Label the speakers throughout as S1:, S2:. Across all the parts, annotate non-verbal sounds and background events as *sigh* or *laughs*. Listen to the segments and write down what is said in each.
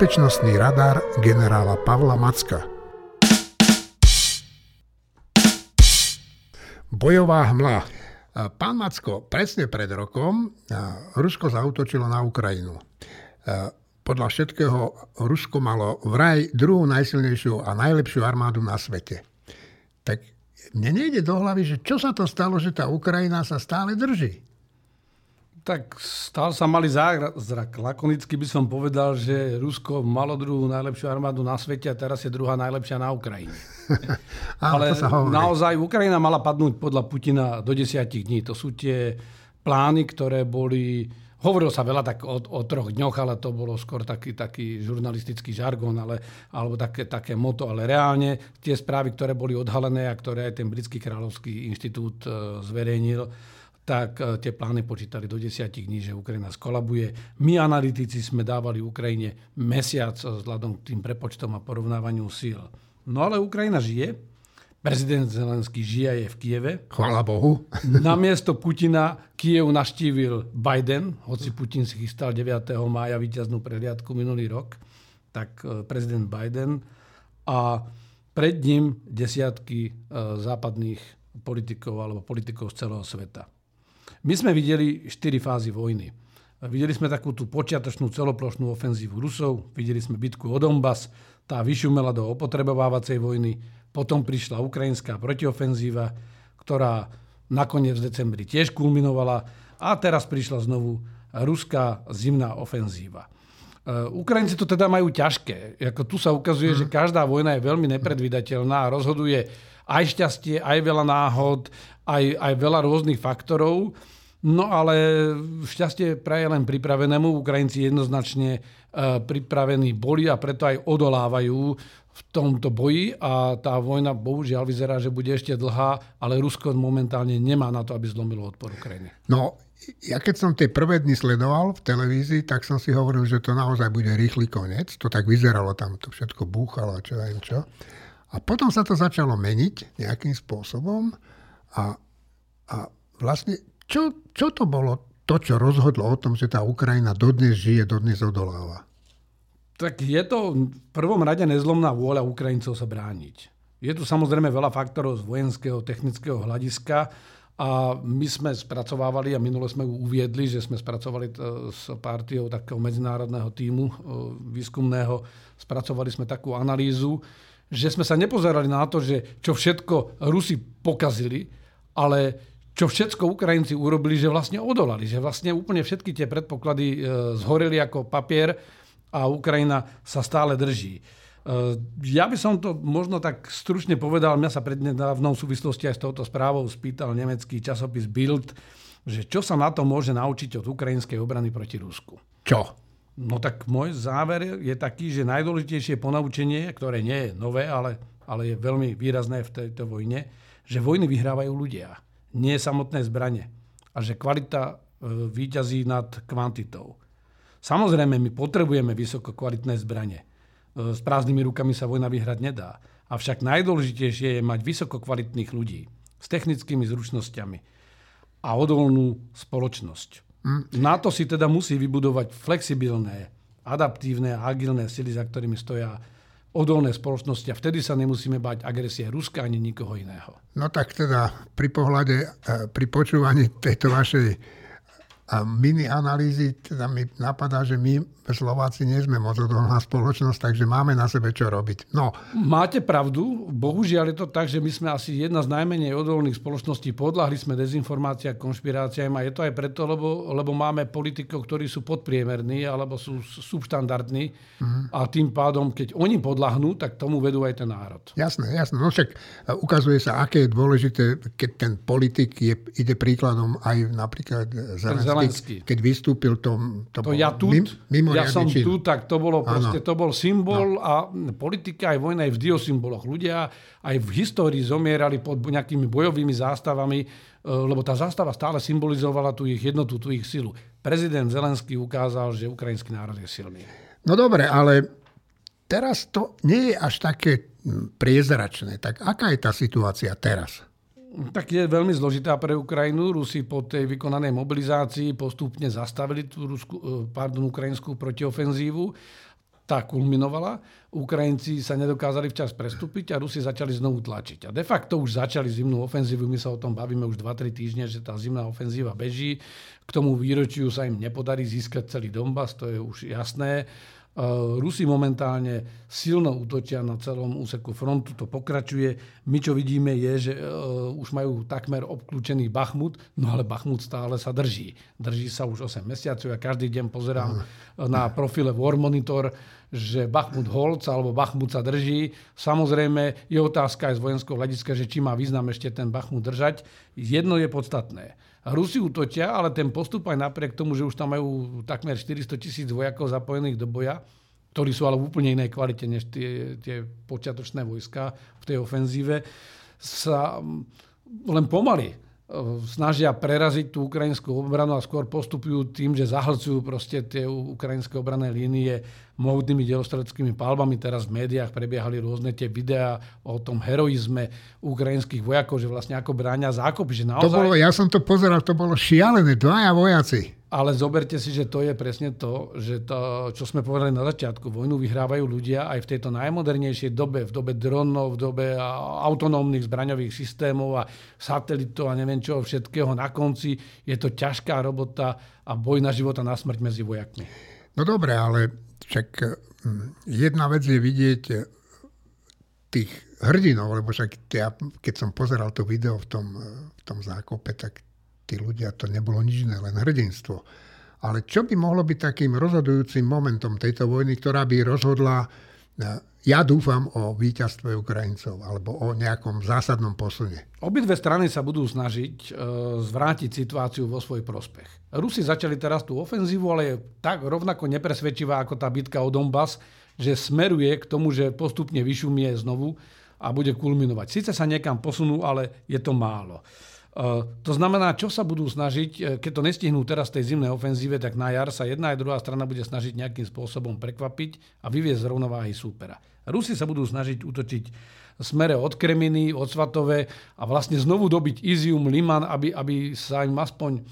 S1: Bezpečnostný radar generála Pavla Macka. Bojová hmla. Pán Macko, presne pred rokom Rusko zautočilo na Ukrajinu. Podľa všetkého Rusko malo vraj druhú najsilnejšiu a najlepšiu armádu na svete. Tak mne nejde do hlavy, že čo sa to stalo, že tá Ukrajina sa stále drží.
S2: Tak stal sa malý zázrak. Lakonicky by som povedal, že Rusko malo druhú najlepšiu armádu na svete a teraz je druhá najlepšia na Ukrajine. *laughs* Ale sa naozaj Ukrajina mala padnúť podľa Putina do desiatich dní. To sú tie plány, ktoré boli... Hovorilo sa veľa tak o, o troch dňoch, ale to bolo skôr taký, taký žurnalistický žargon, ale, alebo také, také moto. Ale reálne tie správy, ktoré boli odhalené a ktoré aj ten britský kráľovský inštitút e, zverejnil, tak e, tie plány počítali do desiatich dní, že Ukrajina skolabuje. My analytici sme dávali Ukrajine mesiac vzhľadom k tým prepočtom a porovnávaniu síl. No ale Ukrajina žije, prezident Zelenský žije je v Kieve.
S1: Chvála Bohu. *laughs*
S2: Namiesto Putina Kiev naštívil Biden, hoci Putin si chystal 9. mája víťaznú prehliadku minulý rok, tak e, prezident Biden a pred ním desiatky e, západných politikov alebo politikov z celého sveta. My sme videli štyri fázy vojny. Videli sme takú tú počiatočnú celoplošnú ofenzívu Rusov, videli sme bitku o Donbass, tá vyšumela do opotrebovávacej vojny, potom prišla ukrajinská protiofenzíva, ktorá nakoniec v decembri tiež kulminovala a teraz prišla znovu ruská zimná ofenzíva. E, Ukrajinci to teda majú ťažké. Ako tu sa ukazuje, že každá vojna je veľmi nepredvydateľná a rozhoduje aj šťastie, aj veľa náhod, aj, aj veľa rôznych faktorov. No ale šťastie praje len pripravenému. Ukrajinci jednoznačne e, pripravení boli a preto aj odolávajú v tomto boji a tá vojna bohužiaľ vyzerá, že bude ešte dlhá, ale Rusko momentálne nemá na to, aby zlomilo odpor Ukrajiny.
S1: No, ja keď som tie prvé dny sledoval v televízii, tak som si hovoril, že to naozaj bude rýchly koniec. To tak vyzeralo, tam to všetko búchalo čo aj čo. A potom sa to začalo meniť nejakým spôsobom a, a vlastne čo, čo to bolo to, čo rozhodlo o tom, že tá Ukrajina dodnes žije, dodnes odoláva?
S2: Tak je to v prvom rade nezlomná vôľa Ukrajincov sa brániť. Je tu samozrejme veľa faktorov z vojenského, technického hľadiska a my sme spracovávali a minule sme uviedli, že sme spracovali s partiou takého medzinárodného týmu e, výskumného, spracovali sme takú analýzu, že sme sa nepozerali na to, že čo všetko Rusi pokazili, ale čo všetko Ukrajinci urobili, že vlastne odolali, že vlastne úplne všetky tie predpoklady e, zhoreli ako papier a Ukrajina sa stále drží. E, ja by som to možno tak stručne povedal, mňa sa prednedávnou v súvislosti aj s touto správou spýtal nemecký časopis Bild, že čo sa na to môže naučiť od ukrajinskej obrany proti Rusku.
S1: Čo?
S2: No tak môj záver je taký, že najdôležitejšie ponaučenie, ktoré nie je nové, ale, ale je veľmi výrazné v tejto vojne, že vojny vyhrávajú ľudia nie samotné zbranie. A že kvalita e, výťazí nad kvantitou. Samozrejme, my potrebujeme vysoko kvalitné zbranie. E, s prázdnymi rukami sa vojna vyhrať nedá. Avšak najdôležitejšie je mať vysoko kvalitných ľudí s technickými zručnosťami a odolnú spoločnosť. Mm. NATO si teda musí vybudovať flexibilné, adaptívne a agilné sily, za ktorými stoja odolné spoločnosti a vtedy sa nemusíme bať agresie Ruska ani nikoho iného.
S1: No tak teda pri pohľade, e, pri počúvaní tejto vašej a mini analýzy teda mi napadá, že my Slováci nie sme moc odolná spoločnosť, takže máme na sebe čo robiť. No.
S2: Máte pravdu, bohužiaľ je to tak, že my sme asi jedna z najmenej odolných spoločností, podľahli sme dezinformácia a konšpiráciám a je to aj preto, lebo, lebo máme politikov, ktorí sú podpriemerní alebo sú subštandardní mm. a tým pádom, keď oni podľahnú, tak tomu vedú aj ten národ.
S1: Jasné, jasné. No však e, ukazuje sa, aké je dôležité, keď ten politik je, ide príkladom aj napríklad Zelenský Zelenský. Keď vystúpil to,
S2: to, to ja tu, ja som čin. tu, tak to bolo proste, to bol symbol no. a politika aj vojna aj v diosymboloch. Ľudia aj v histórii zomierali pod nejakými bojovými zástavami, e, lebo tá zástava stále symbolizovala tú ich jednotu, tú ich silu. Prezident Zelenský ukázal, že ukrajinský národ je silný.
S1: No dobre, ale teraz to nie je až také priezračné. Tak aká je tá situácia teraz?
S2: Tak je veľmi zložitá pre Ukrajinu. Rusi po tej vykonanej mobilizácii postupne zastavili tú Rusku, e, pardon, ukrajinskú protiofenzívu. tá kulminovala, Ukrajinci sa nedokázali včas prestúpiť a Rusi začali znovu tlačiť. A de facto už začali zimnú ofenzívu, my sa o tom bavíme už 2-3 týždne, že tá zimná ofenzíva beží. K tomu výročiu sa im nepodarí získať celý Donbass, to je už jasné. Eh, Rusi momentálne silno útočia na celom úseku frontu, to pokračuje. My, čo vidíme, je, že uh, už majú takmer obklúčený Bachmut, no ale Bachmut stále sa drží. Drží sa už 8 mesiacov. Ja každý deň pozerám mm. na profile War Monitor, že Bachmut holc alebo Bachmut sa drží. Samozrejme je otázka aj z vojenského hľadiska, že či má význam ešte ten Bachmut držať. Jedno je podstatné Rusi útočia, ale ten postup aj napriek tomu, že už tam majú takmer 400 tisíc vojakov zapojených do boja, ktorí sú ale v úplne inej kvalite než tie, tie počiatočné vojska v tej ofenzíve, sa len pomaly snažia preraziť tú ukrajinskú obranu a skôr postupujú tým, že zahlcujú proste tie ukrajinské obrané línie mohutnými delostredeckými palbami. Teraz v médiách prebiehali rôzne tie videá o tom heroizme ukrajinských vojakov, že vlastne ako bráňa zákopy. Že naozaj...
S1: to bolo, ja som to pozeral, to bolo šialené, dvaja vojaci.
S2: Ale zoberte si, že to je presne to, že to, čo sme povedali na začiatku, vojnu vyhrávajú ľudia aj v tejto najmodernejšej dobe, v dobe dronov, v dobe autonómnych zbraňových systémov a satelitov a neviem čoho všetkého. Na konci je to ťažká robota a boj na život a na smrť medzi vojakmi.
S1: No dobre, ale však hm, jedna vec je vidieť tých hrdinov, lebo však ja, keď som pozeral to video v tom, v tom zákope, tak tí ľudia, to nebolo nič iné, len hrdinstvo. Ale čo by mohlo byť takým rozhodujúcim momentom tejto vojny, ktorá by rozhodla, ja dúfam, o víťazstve Ukrajincov alebo o nejakom zásadnom posune?
S2: Obidve strany sa budú snažiť e, zvrátiť situáciu vo svoj prospech. Rusi začali teraz tú ofenzívu, ale je tak rovnako nepresvedčivá ako tá bitka o Donbass, že smeruje k tomu, že postupne vyšumie znovu a bude kulminovať. Sice sa niekam posunú, ale je to málo. Eh, to znamená, čo sa budú snažiť, eh, keď to nestihnú teraz tej zimnej ofenzíve, tak na jar sa jedna aj druhá strana bude snažiť nejakým spôsobom prekvapiť a vyviezť z rovnováhy súpera. Rusi sa budú snažiť útočiť smere od Kreminy, od Svatové a vlastne znovu dobiť Izium, Liman, aby, aby sa im aspoň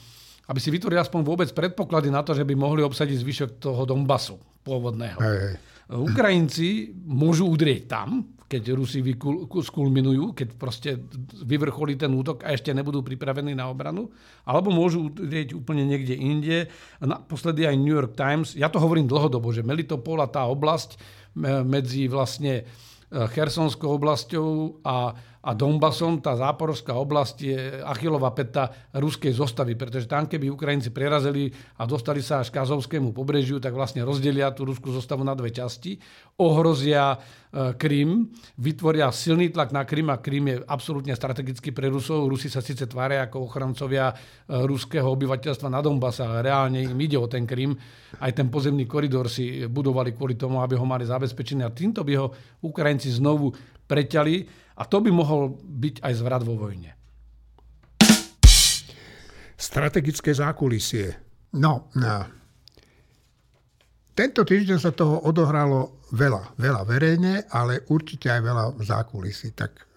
S2: aby si vytvorili aspoň vôbec predpoklady na to, že by mohli obsadiť zvyšok toho Donbasu pôvodného. Hej, hej. Ukrajinci môžu udrieť tam, keď Rusi skulminujú, keď proste vyvrcholí ten útok a ešte nebudú pripravení na obranu, alebo môžu udrieť úplne niekde inde. Naposledy aj New York Times, ja to hovorím dlhodobo, že Melitopol a tá oblasť medzi vlastne Chersonskou oblasťou a, a Donbasom, tá záporovská oblasť je achilová peta ruskej zostavy, pretože tam, keby Ukrajinci prerazili a dostali sa až k Azovskému pobrežiu, tak vlastne rozdelia tú ruskú zostavu na dve časti, ohrozia e, Krym, vytvoria silný tlak na Krym a Krym je absolútne strategický pre Rusov. Rusi sa síce tvária ako ochrancovia e, ruského obyvateľstva na Donbase, ale reálne im ide o ten Krym. Aj ten pozemný koridor si budovali kvôli tomu, aby ho mali zabezpečený a týmto by ho Ukrajinci znovu preťali a to by mohol byť aj zvrat vo vojne.
S1: Strategické zákulisie. No, no. Tento týždeň sa toho odohralo veľa. Veľa verejne, ale určite aj veľa v zákulisí. Tak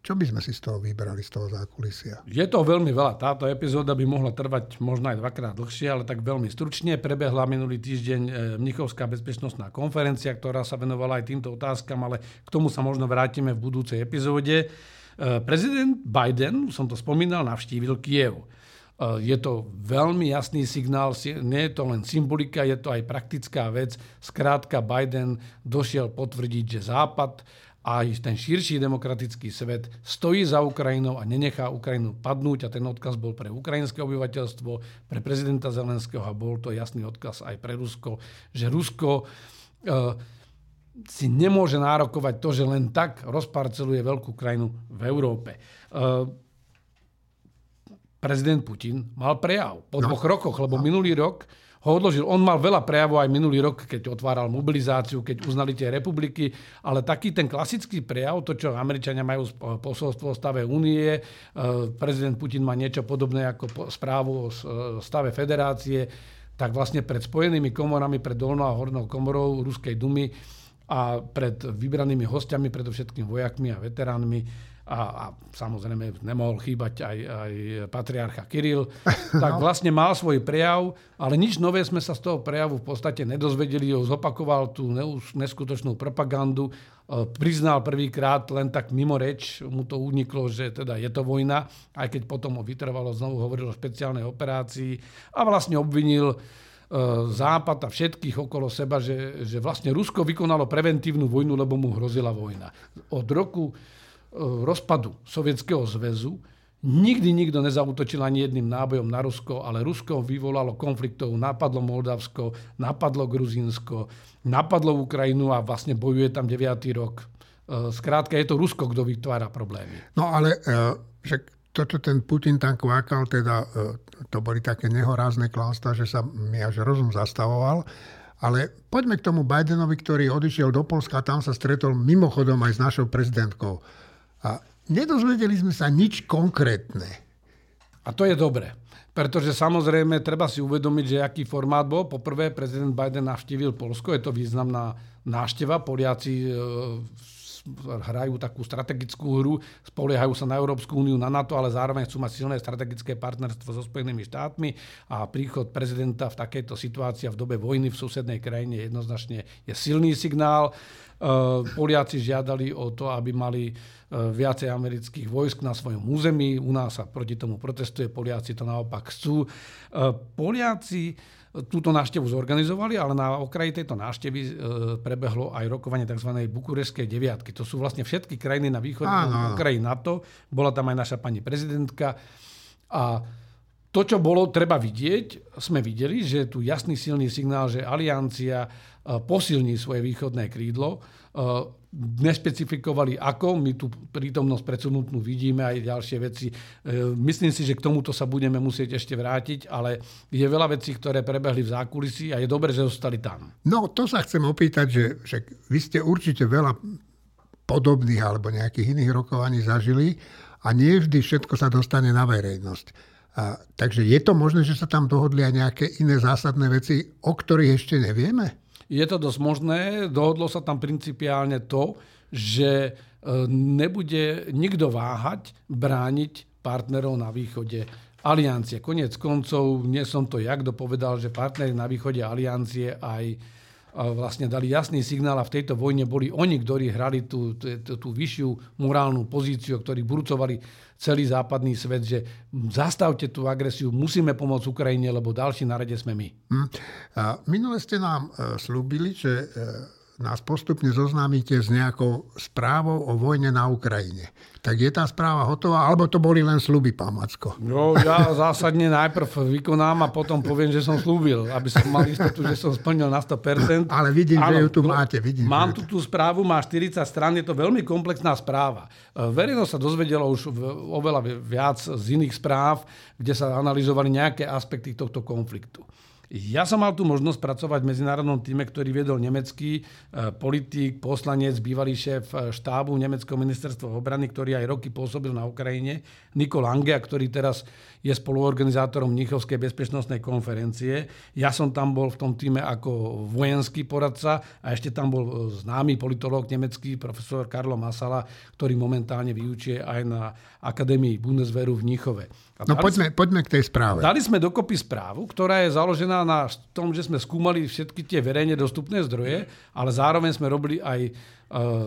S1: čo by sme si z toho vybrali, z toho zákulisia?
S2: Je to veľmi veľa. Táto epizóda by mohla trvať možno aj dvakrát dlhšie, ale tak veľmi stručne. Prebehla minulý týždeň e, Mnichovská bezpečnostná konferencia, ktorá sa venovala aj týmto otázkam, ale k tomu sa možno vrátime v budúcej epizóde. E, prezident Biden, som to spomínal, navštívil Kiev. E, je to veľmi jasný signál, nie je to len symbolika, je to aj praktická vec. Skrátka, Biden došiel potvrdiť, že Západ aj ten širší demokratický svet stojí za Ukrajinou a nenechá Ukrajinu padnúť a ten odkaz bol pre ukrajinské obyvateľstvo, pre prezidenta Zelenského a bol to jasný odkaz aj pre Rusko, že Rusko e, si nemôže nárokovať to, že len tak rozparceluje veľkú krajinu v Európe. E, prezident Putin mal prejav po no. dvoch rokoch, lebo no. minulý rok ho odložil. On mal veľa prejavov aj minulý rok, keď otváral mobilizáciu, keď uznali tie republiky, ale taký ten klasický prejav, to, čo Američania majú posolstvo o stave únie, e, prezident Putin má niečo podobné ako správu o stave federácie, tak vlastne pred spojenými komorami, pred dolnou a hornou komorou Ruskej dumy a pred vybranými hostiami, predovšetkým vojakmi a veteránmi, a, a samozrejme nemohol chýbať aj, aj patriarcha Kiril, *laughs* tak no. vlastne mal svoj prejav, ale nič nové sme sa z toho prejavu v podstate nedozvedeli, ho zopakoval tú neskutočnú propagandu, e, priznal prvýkrát len tak mimo reč, mu to uniklo, že teda je to vojna, aj keď potom ho vytrvalo, znovu hovoril o špeciálnej operácii. A vlastne obvinil e, Západ a všetkých okolo seba, že, že vlastne Rusko vykonalo preventívnu vojnu, lebo mu hrozila vojna. Od roku rozpadu Sovietskeho zväzu nikdy nikto nezautočil ani jedným nábojom na Rusko, ale Rusko vyvolalo konfliktov, napadlo Moldavsko, napadlo Gruzínsko, napadlo Ukrajinu a vlastne bojuje tam 9. rok. E, skrátka je to Rusko, kto vytvára problémy.
S1: No ale že to, čo ten Putin tam kvákal, teda to boli také nehorázne klamstvá, že sa mi až rozum zastavoval. Ale poďme k tomu Bidenovi, ktorý odišiel do Polska a tam sa stretol mimochodom aj s našou prezidentkou. A nedozvedeli sme sa nič konkrétne.
S2: A to je dobre. Pretože samozrejme treba si uvedomiť, že aký formát bol. Poprvé prezident Biden navštívil Polsko, je to významná návšteva. Poliaci e, hrajú takú strategickú hru, spoliehajú sa na Európsku úniu, na NATO, ale zároveň chcú mať silné strategické partnerstvo so Spojenými štátmi a príchod prezidenta v takejto situácii v dobe vojny v susednej krajine jednoznačne je silný signál. E, Poliaci žiadali o to, aby mali e, viacej amerických vojsk na svojom území. U nás sa proti tomu protestuje, Poliaci to naopak chcú. E, Poliaci túto návštevu zorganizovali, ale na okraji tejto návštevy prebehlo aj rokovanie tzv. bukureskej deviatky. To sú vlastne všetky krajiny na východnom okraji NATO. Bola tam aj naša pani prezidentka. A to, čo bolo treba vidieť, sme videli, že je tu jasný silný signál, že aliancia E, posilní svoje východné krídlo. Nespecifikovali ako, my tú prítomnosť predsunutnú vidíme aj ďalšie veci. E, myslím si, že k tomuto sa budeme musieť ešte vrátiť, ale je veľa vecí, ktoré prebehli v zákulisí a je dobre, že zostali tam.
S1: No to sa chcem opýtať, že, že vy ste určite veľa podobných alebo nejakých iných rokovaní zažili a nie vždy všetko sa dostane na verejnosť. A, takže je to možné, že sa tam dohodli aj nejaké iné zásadné veci, o ktorých ešte nevieme?
S2: Je to dosť možné. Dohodlo sa tam principiálne to, že e, nebude nikto váhať brániť partnerov na východe aliancie. Konec koncov, nie som to ja, kto povedal, že partneri na východe aliancie aj vlastne dali jasný signál a v tejto vojne boli oni, ktorí hrali tú, tú, tú vyššiu morálnu pozíciu, ktorí burcovali celý západný svet, že zastavte tú agresiu, musíme pomôcť Ukrajine, lebo ďalší na rade sme my. Hm.
S1: Minule ste nám e, slúbili, že e, nás postupne zoznámite s nejakou správou o vojne na Ukrajine. Tak je tá správa hotová, alebo to boli len sluby, pán Macko?
S2: No, ja zásadne najprv vykonám a potom poviem, že som slúbil, aby som mal istotu, že som splnil na 100%.
S1: Ale vidím, Áno, že ju tu máte. Vidím,
S2: mám tu tú správu, má 40 strán, je to veľmi komplexná správa. E, verejnosť sa dozvedela už oveľa viac z iných správ, kde sa analyzovali nejaké aspekty tohto konfliktu. Ja som mal tu možnosť pracovať v medzinárodnom týme, ktorý viedol nemecký e, politik, poslanec, bývalý šéf e, štábu Nemeckého ministerstva obrany, ktorý aj roky pôsobil na Ukrajine, Nikol Ange, ktorý teraz je spoluorganizátorom Mnichovskej bezpečnostnej konferencie. Ja som tam bol v tom týme ako vojenský poradca a ešte tam bol e, známy politológ nemecký, profesor Karlo Masala, ktorý momentálne vyučuje aj na Akadémii Bundeswehru v Mnichove.
S1: No poďme, poďme k tej správe.
S2: Dali sme dokopy správu, ktorá je založená na tom, že sme skúmali všetky tie verejne dostupné zdroje, ale zároveň sme robili aj uh,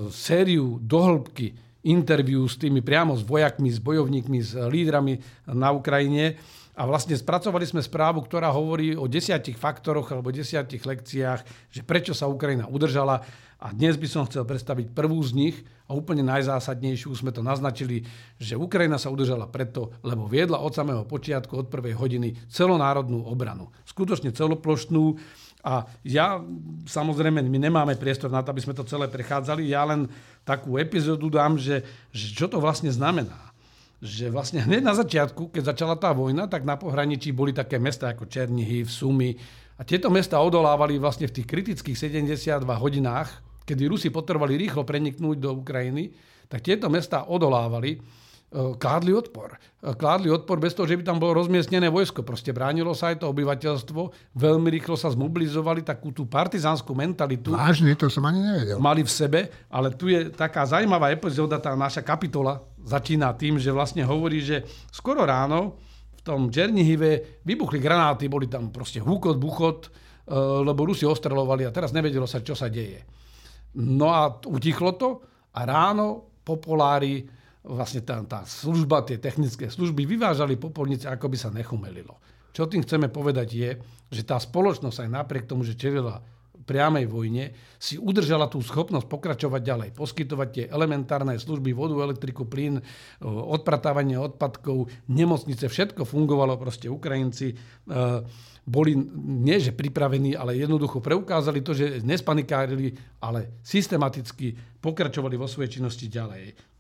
S2: sériu dohlbky interviu s tými priamo s vojakmi, s bojovníkmi, s lídrami na Ukrajine. A vlastne spracovali sme správu, ktorá hovorí o desiatich faktoroch alebo desiatich lekciách, že prečo sa Ukrajina udržala. A dnes by som chcel predstaviť prvú z nich a úplne najzásadnejšiu sme to naznačili, že Ukrajina sa udržala preto, lebo viedla od samého počiatku, od prvej hodiny celonárodnú obranu. Skutočne celoplošnú. A ja, samozrejme, my nemáme priestor na to, aby sme to celé prechádzali. Ja len takú epizódu dám, že, že čo to vlastne znamená. Že vlastne hneď na začiatku, keď začala tá vojna, tak na pohraničí boli také mesta ako Černihiv, Sumy. A tieto mesta odolávali vlastne v tých kritických 72 hodinách, kedy Rusi potrebovali rýchlo preniknúť do Ukrajiny, tak tieto mesta odolávali, kládli odpor. E, kládli odpor bez toho, že by tam bolo rozmiestnené vojsko. Proste bránilo sa aj to obyvateľstvo, veľmi rýchlo sa zmobilizovali takú tú partizánsku mentalitu.
S1: Vážne, to som ani nevedel.
S2: Mali v sebe, ale tu je taká zaujímavá epizóda, tá naša kapitola začína tým, že vlastne hovorí, že skoro ráno v tom Černihive vybuchli granáty, boli tam proste húkot, buchot, lebo Rusi ostrelovali a teraz nevedelo sa, čo sa deje. No a utichlo to a ráno popolári, vlastne tá, tá služba, tie technické služby vyvážali popolnice, ako by sa nechumelilo. Čo tým chceme povedať je, že tá spoločnosť aj napriek tomu, že čelila priamej vojne, si udržala tú schopnosť pokračovať ďalej, poskytovať tie elementárne služby, vodu, elektriku, plyn, odpratávanie odpadkov, nemocnice, všetko fungovalo, proste Ukrajinci e, boli nie že pripravení, ale jednoducho preukázali to, že nespanikárili, ale systematicky pokračovali vo svojej činnosti ďalej.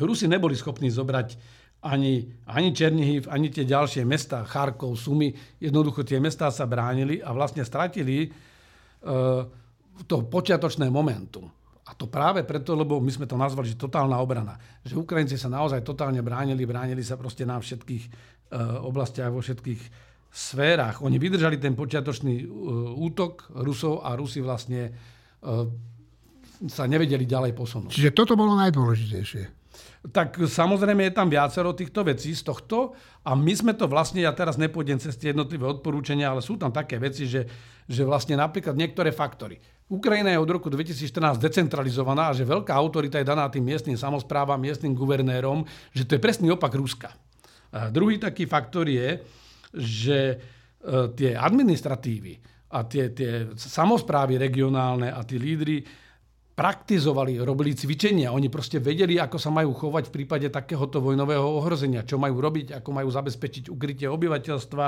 S2: Rusi neboli schopní zobrať ani, ani Černihiv, ani tie ďalšie mesta, Charkov, Sumy. Jednoducho tie mestá sa bránili a vlastne stratili uh, to počiatočné momentum. A to práve preto, lebo my sme to nazvali, že totálna obrana. Že Ukrajinci sa naozaj totálne bránili, bránili sa proste na všetkých uh, oblastiach, vo všetkých sférach. Oni vydržali ten počiatočný uh, útok Rusov a Rusi vlastne uh, sa nevedeli ďalej posunúť.
S1: Čiže toto bolo najdôležitejšie.
S2: Tak samozrejme je tam viacero týchto vecí z tohto a my sme to vlastne, ja teraz nepôjdem cez tie jednotlivé odporúčania, ale sú tam také veci, že, že vlastne napríklad niektoré faktory. Ukrajina je od roku 2014 decentralizovaná a že veľká autorita je daná tým miestnym samozprávam, miestnym guvernérom, že to je presný opak Ruska. A druhý taký faktor je, že e, tie administratívy a tie, tie samozprávy regionálne a tí lídry praktizovali, robili cvičenia. Oni proste vedeli, ako sa majú chovať v prípade takéhoto vojnového ohrozenia, čo majú robiť, ako majú zabezpečiť ukrytie obyvateľstva,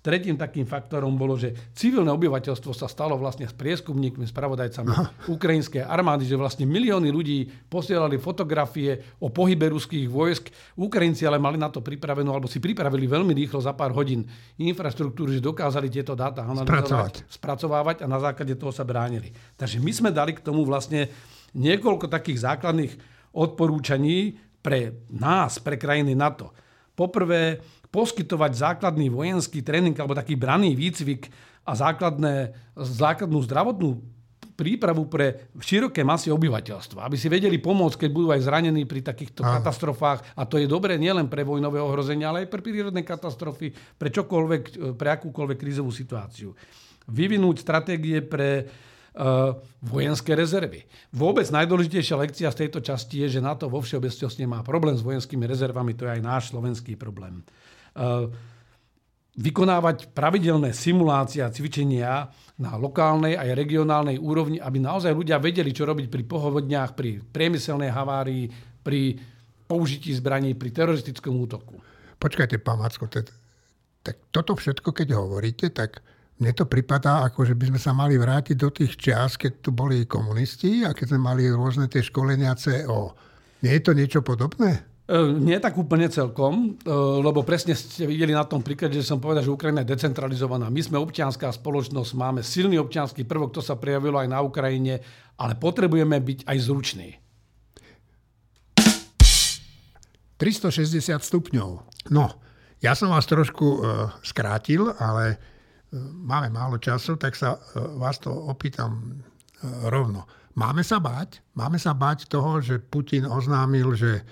S2: Tretím takým faktorom bolo, že civilné obyvateľstvo sa stalo vlastne s prieskumníkmi, spravodajcami ukrajinskej armády, že vlastne milióny ľudí posielali fotografie o pohybe ruských vojsk. Ukrajinci ale mali na to pripravenú, alebo si pripravili veľmi rýchlo za pár hodín infraštruktúru, že dokázali tieto dáta
S1: analyzovať,
S2: spracovávať a na základe toho sa bránili. Takže my sme dali k tomu vlastne niekoľko takých základných odporúčaní pre nás, pre krajiny NATO. Poprvé, poskytovať základný vojenský tréning alebo taký braný výcvik a základné, základnú zdravotnú prípravu pre široké masy obyvateľstva, aby si vedeli pomôcť, keď budú aj zranení pri takýchto Aha. katastrofách. A to je dobré nielen pre vojnové ohrozenia, ale aj pre prírodné katastrofy, pre čokoľvek, pre akúkoľvek krízovú situáciu. Vyvinúť stratégie pre uh, vojenské rezervy. Vôbec najdôležitejšia lekcia z tejto časti je, že NATO vo všeobecnosti má problém s vojenskými rezervami, to je aj náš slovenský problém. Eh, vykonávať pravidelné simulácie a cvičenia na lokálnej aj regionálnej úrovni, aby naozaj ľudia vedeli, čo robiť pri pohovodniach, pri priemyselnej havárii, pri použití zbraní, pri teroristickom útoku.
S1: Počkajte, pán Macko, tak toto všetko, keď hovoríte, tak mne to pripadá, ako že by sme sa mali vrátiť do tých čas, keď tu boli komunisti a keď sme mali rôzne tie školenia CO. Nie je to niečo podobné?
S2: E, nie tak úplne celkom, e, lebo presne ste videli na tom príklade, že som povedal, že Ukrajina je decentralizovaná. My sme občianská spoločnosť, máme silný občianský prvok, to sa prejavilo aj na Ukrajine, ale potrebujeme byť aj zruční.
S1: 360 stupňov. No, ja som vás trošku uh, skrátil, ale uh, máme málo času, tak sa uh, vás to opýtam uh, rovno. Máme sa báť? Máme sa báť toho, že Putin oznámil, že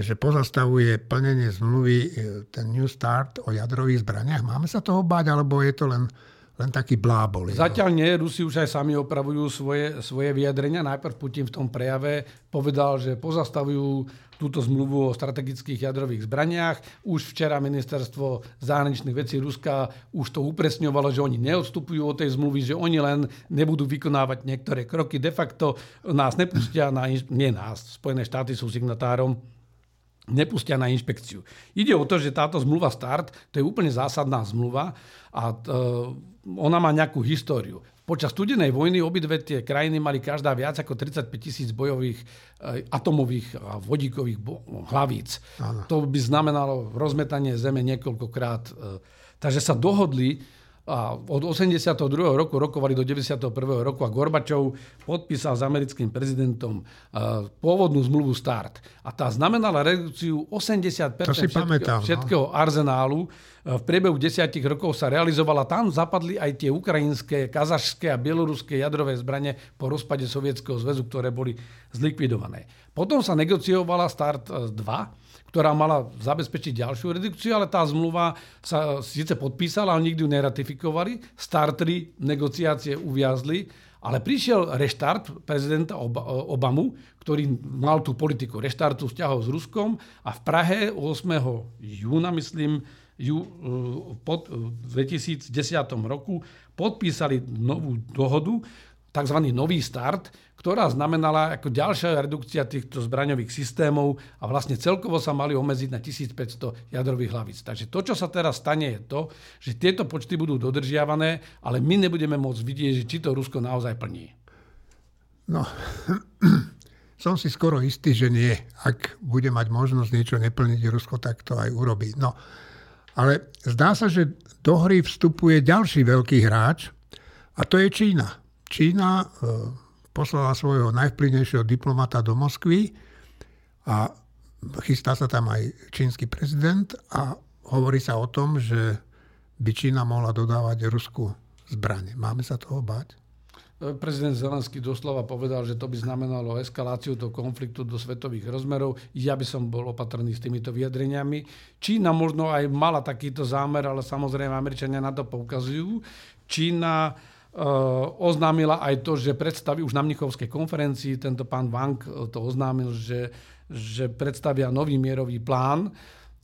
S1: že pozastavuje plnenie zmluvy e, ten New Start o jadrových zbraniach. Máme sa toho báť, alebo je to len, len taký blábol?
S2: Zatiaľ nie. Rusi už aj sami opravujú svoje, svoje vyjadrenia. Najprv Putin v tom prejave povedal, že pozastavujú túto zmluvu o strategických jadrových zbraniach. Už včera ministerstvo zahraničných vecí Ruska už to upresňovalo, že oni neodstupujú od tej zmluvy, že oni len nebudú vykonávať niektoré kroky. De facto nás nepustia na... Nie nás, Spojené štáty sú signatárom nepustia na inšpekciu. Ide o to, že táto zmluva START, to je úplne zásadná zmluva a t, e, ona má nejakú históriu. Počas studenej vojny obidve tie krajiny mali každá viac ako 35 tisíc bojových e, atomových a vodíkových bo- hlavíc. Ano. To by znamenalo rozmetanie zeme niekoľkokrát. E, takže sa dohodli a od 82. roku rokovali do 91. roku a Gorbačov podpísal s americkým prezidentom uh, pôvodnú zmluvu START. A tá znamenala redukciu 80% všetkého, pamätám, no. všetkého arzenálu. V priebehu desiatich rokov sa realizovala. Tam zapadli aj tie ukrajinské, kazašské a bieloruské jadrové zbranie po rozpade Sovietskeho zväzu, ktoré boli zlikvidované. Potom sa negociovala START 2, ktorá mala zabezpečiť ďalšiu redukciu, ale tá zmluva sa síce podpísala, ale nikdy ju neratifikovali. Startry negociácie uviazli, ale prišiel reštart prezidenta Obamu, ktorý mal tú politiku reštartu vzťahov s Ruskom a v Prahe 8. júna, myslím, ju, pod, v 2010 roku podpísali novú dohodu, tzv. nový start, ktorá znamenala ako ďalšia redukcia týchto zbraňových systémov a vlastne celkovo sa mali omeziť na 1500 jadrových hlavíc. Takže to, čo sa teraz stane, je to, že tieto počty budú dodržiavané, ale my nebudeme môcť vidieť, či to Rusko naozaj plní.
S1: No, *clears throat* som si skoro istý, že nie. Ak bude mať možnosť niečo neplniť Rusko, tak to aj urobí. No, ale zdá sa, že do hry vstupuje ďalší veľký hráč a to je Čína. Čína e, poslala svojho najvplyvnejšieho diplomata do Moskvy a chystá sa tam aj čínsky prezident a hovorí sa o tom, že by Čína mohla dodávať Rusku zbranie. Máme sa toho báť?
S2: Prezident Zelenský doslova povedal, že to by znamenalo eskaláciu toho konfliktu do svetových rozmerov. Ja by som bol opatrný s týmito vyjadreniami. Čína možno aj mala takýto zámer, ale samozrejme Američania na to poukazujú. Čína Eh, oznámila aj to, že predstaví už na Mnichovskej konferencii, tento pán Wang to oznámil, že, že predstavia nový mierový plán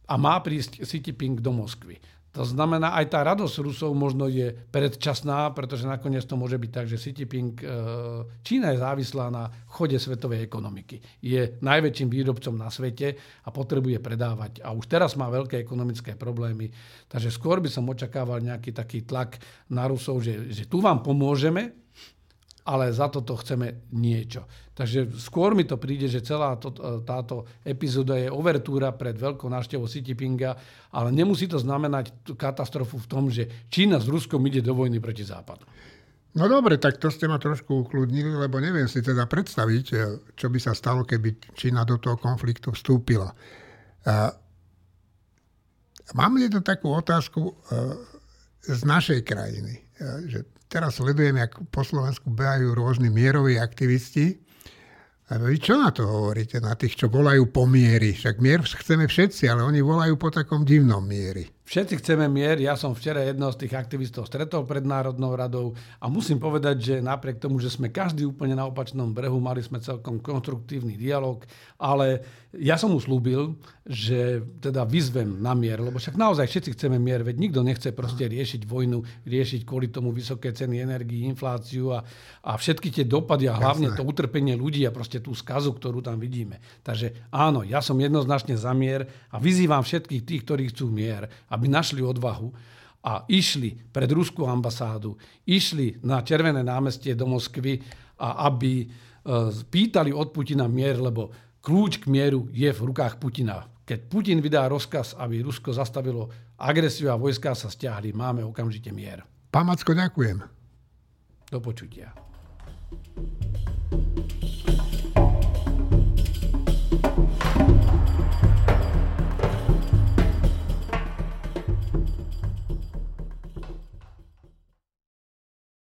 S2: a má prísť Xi Jinping do Moskvy. To znamená, aj tá radosť Rusov možno je predčasná, pretože nakoniec to môže byť tak, že Xi Jinping, e, Čína je závislá na chode svetovej ekonomiky. Je najväčším výrobcom na svete a potrebuje predávať. A už teraz má veľké ekonomické problémy. Takže skôr by som očakával nejaký taký tlak na Rusov, že, že tu vám pomôžeme, ale za toto chceme niečo. Takže skôr mi to príde, že celá to, e, táto epizóda je overtúra pred veľkou návštevou Xi ale nemusí to znamenať katastrofu v tom, že Čína s Ruskom ide do vojny proti Západu.
S1: No dobre, tak to ste ma trošku ukludnili, lebo neviem si teda predstaviť, e, čo by sa stalo, keby Čína do toho konfliktu vstúpila. Mám jednu takú otázku e, z našej krajiny, že teraz sledujem, jak po Slovensku behajú rôzni mieroví aktivisti. A vy čo na to hovoríte, na tých, čo volajú po miery? Však mier chceme všetci, ale oni volajú po takom divnom miery.
S2: Všetci chceme mier. Ja som včera jedného z tých aktivistov stretol pred Národnou radou a musím povedať, že napriek tomu, že sme každý úplne na opačnom brehu, mali sme celkom konstruktívny dialog, ale ja som mu slúbil, že teda vyzvem na mier, lebo však naozaj všetci chceme mier, veď nikto nechce proste riešiť vojnu, riešiť kvôli tomu vysoké ceny energii, infláciu a, a všetky tie dopady a hlavne to utrpenie ľudí a proste tú skazu, ktorú tam vidíme. Takže áno, ja som jednoznačne za mier a vyzývam všetkých tých, ktorí chcú mier, aby našli odvahu a išli pred ruskú ambasádu, išli na Červené námestie do Moskvy a aby e, pýtali od Putina mier, lebo kľúč k mieru je v rukách Putina. Keď Putin vydá rozkaz, aby Rusko zastavilo agresiu a vojská sa stiahli, máme okamžite mier.
S1: Pán Macko, ďakujem.
S2: Do počutia.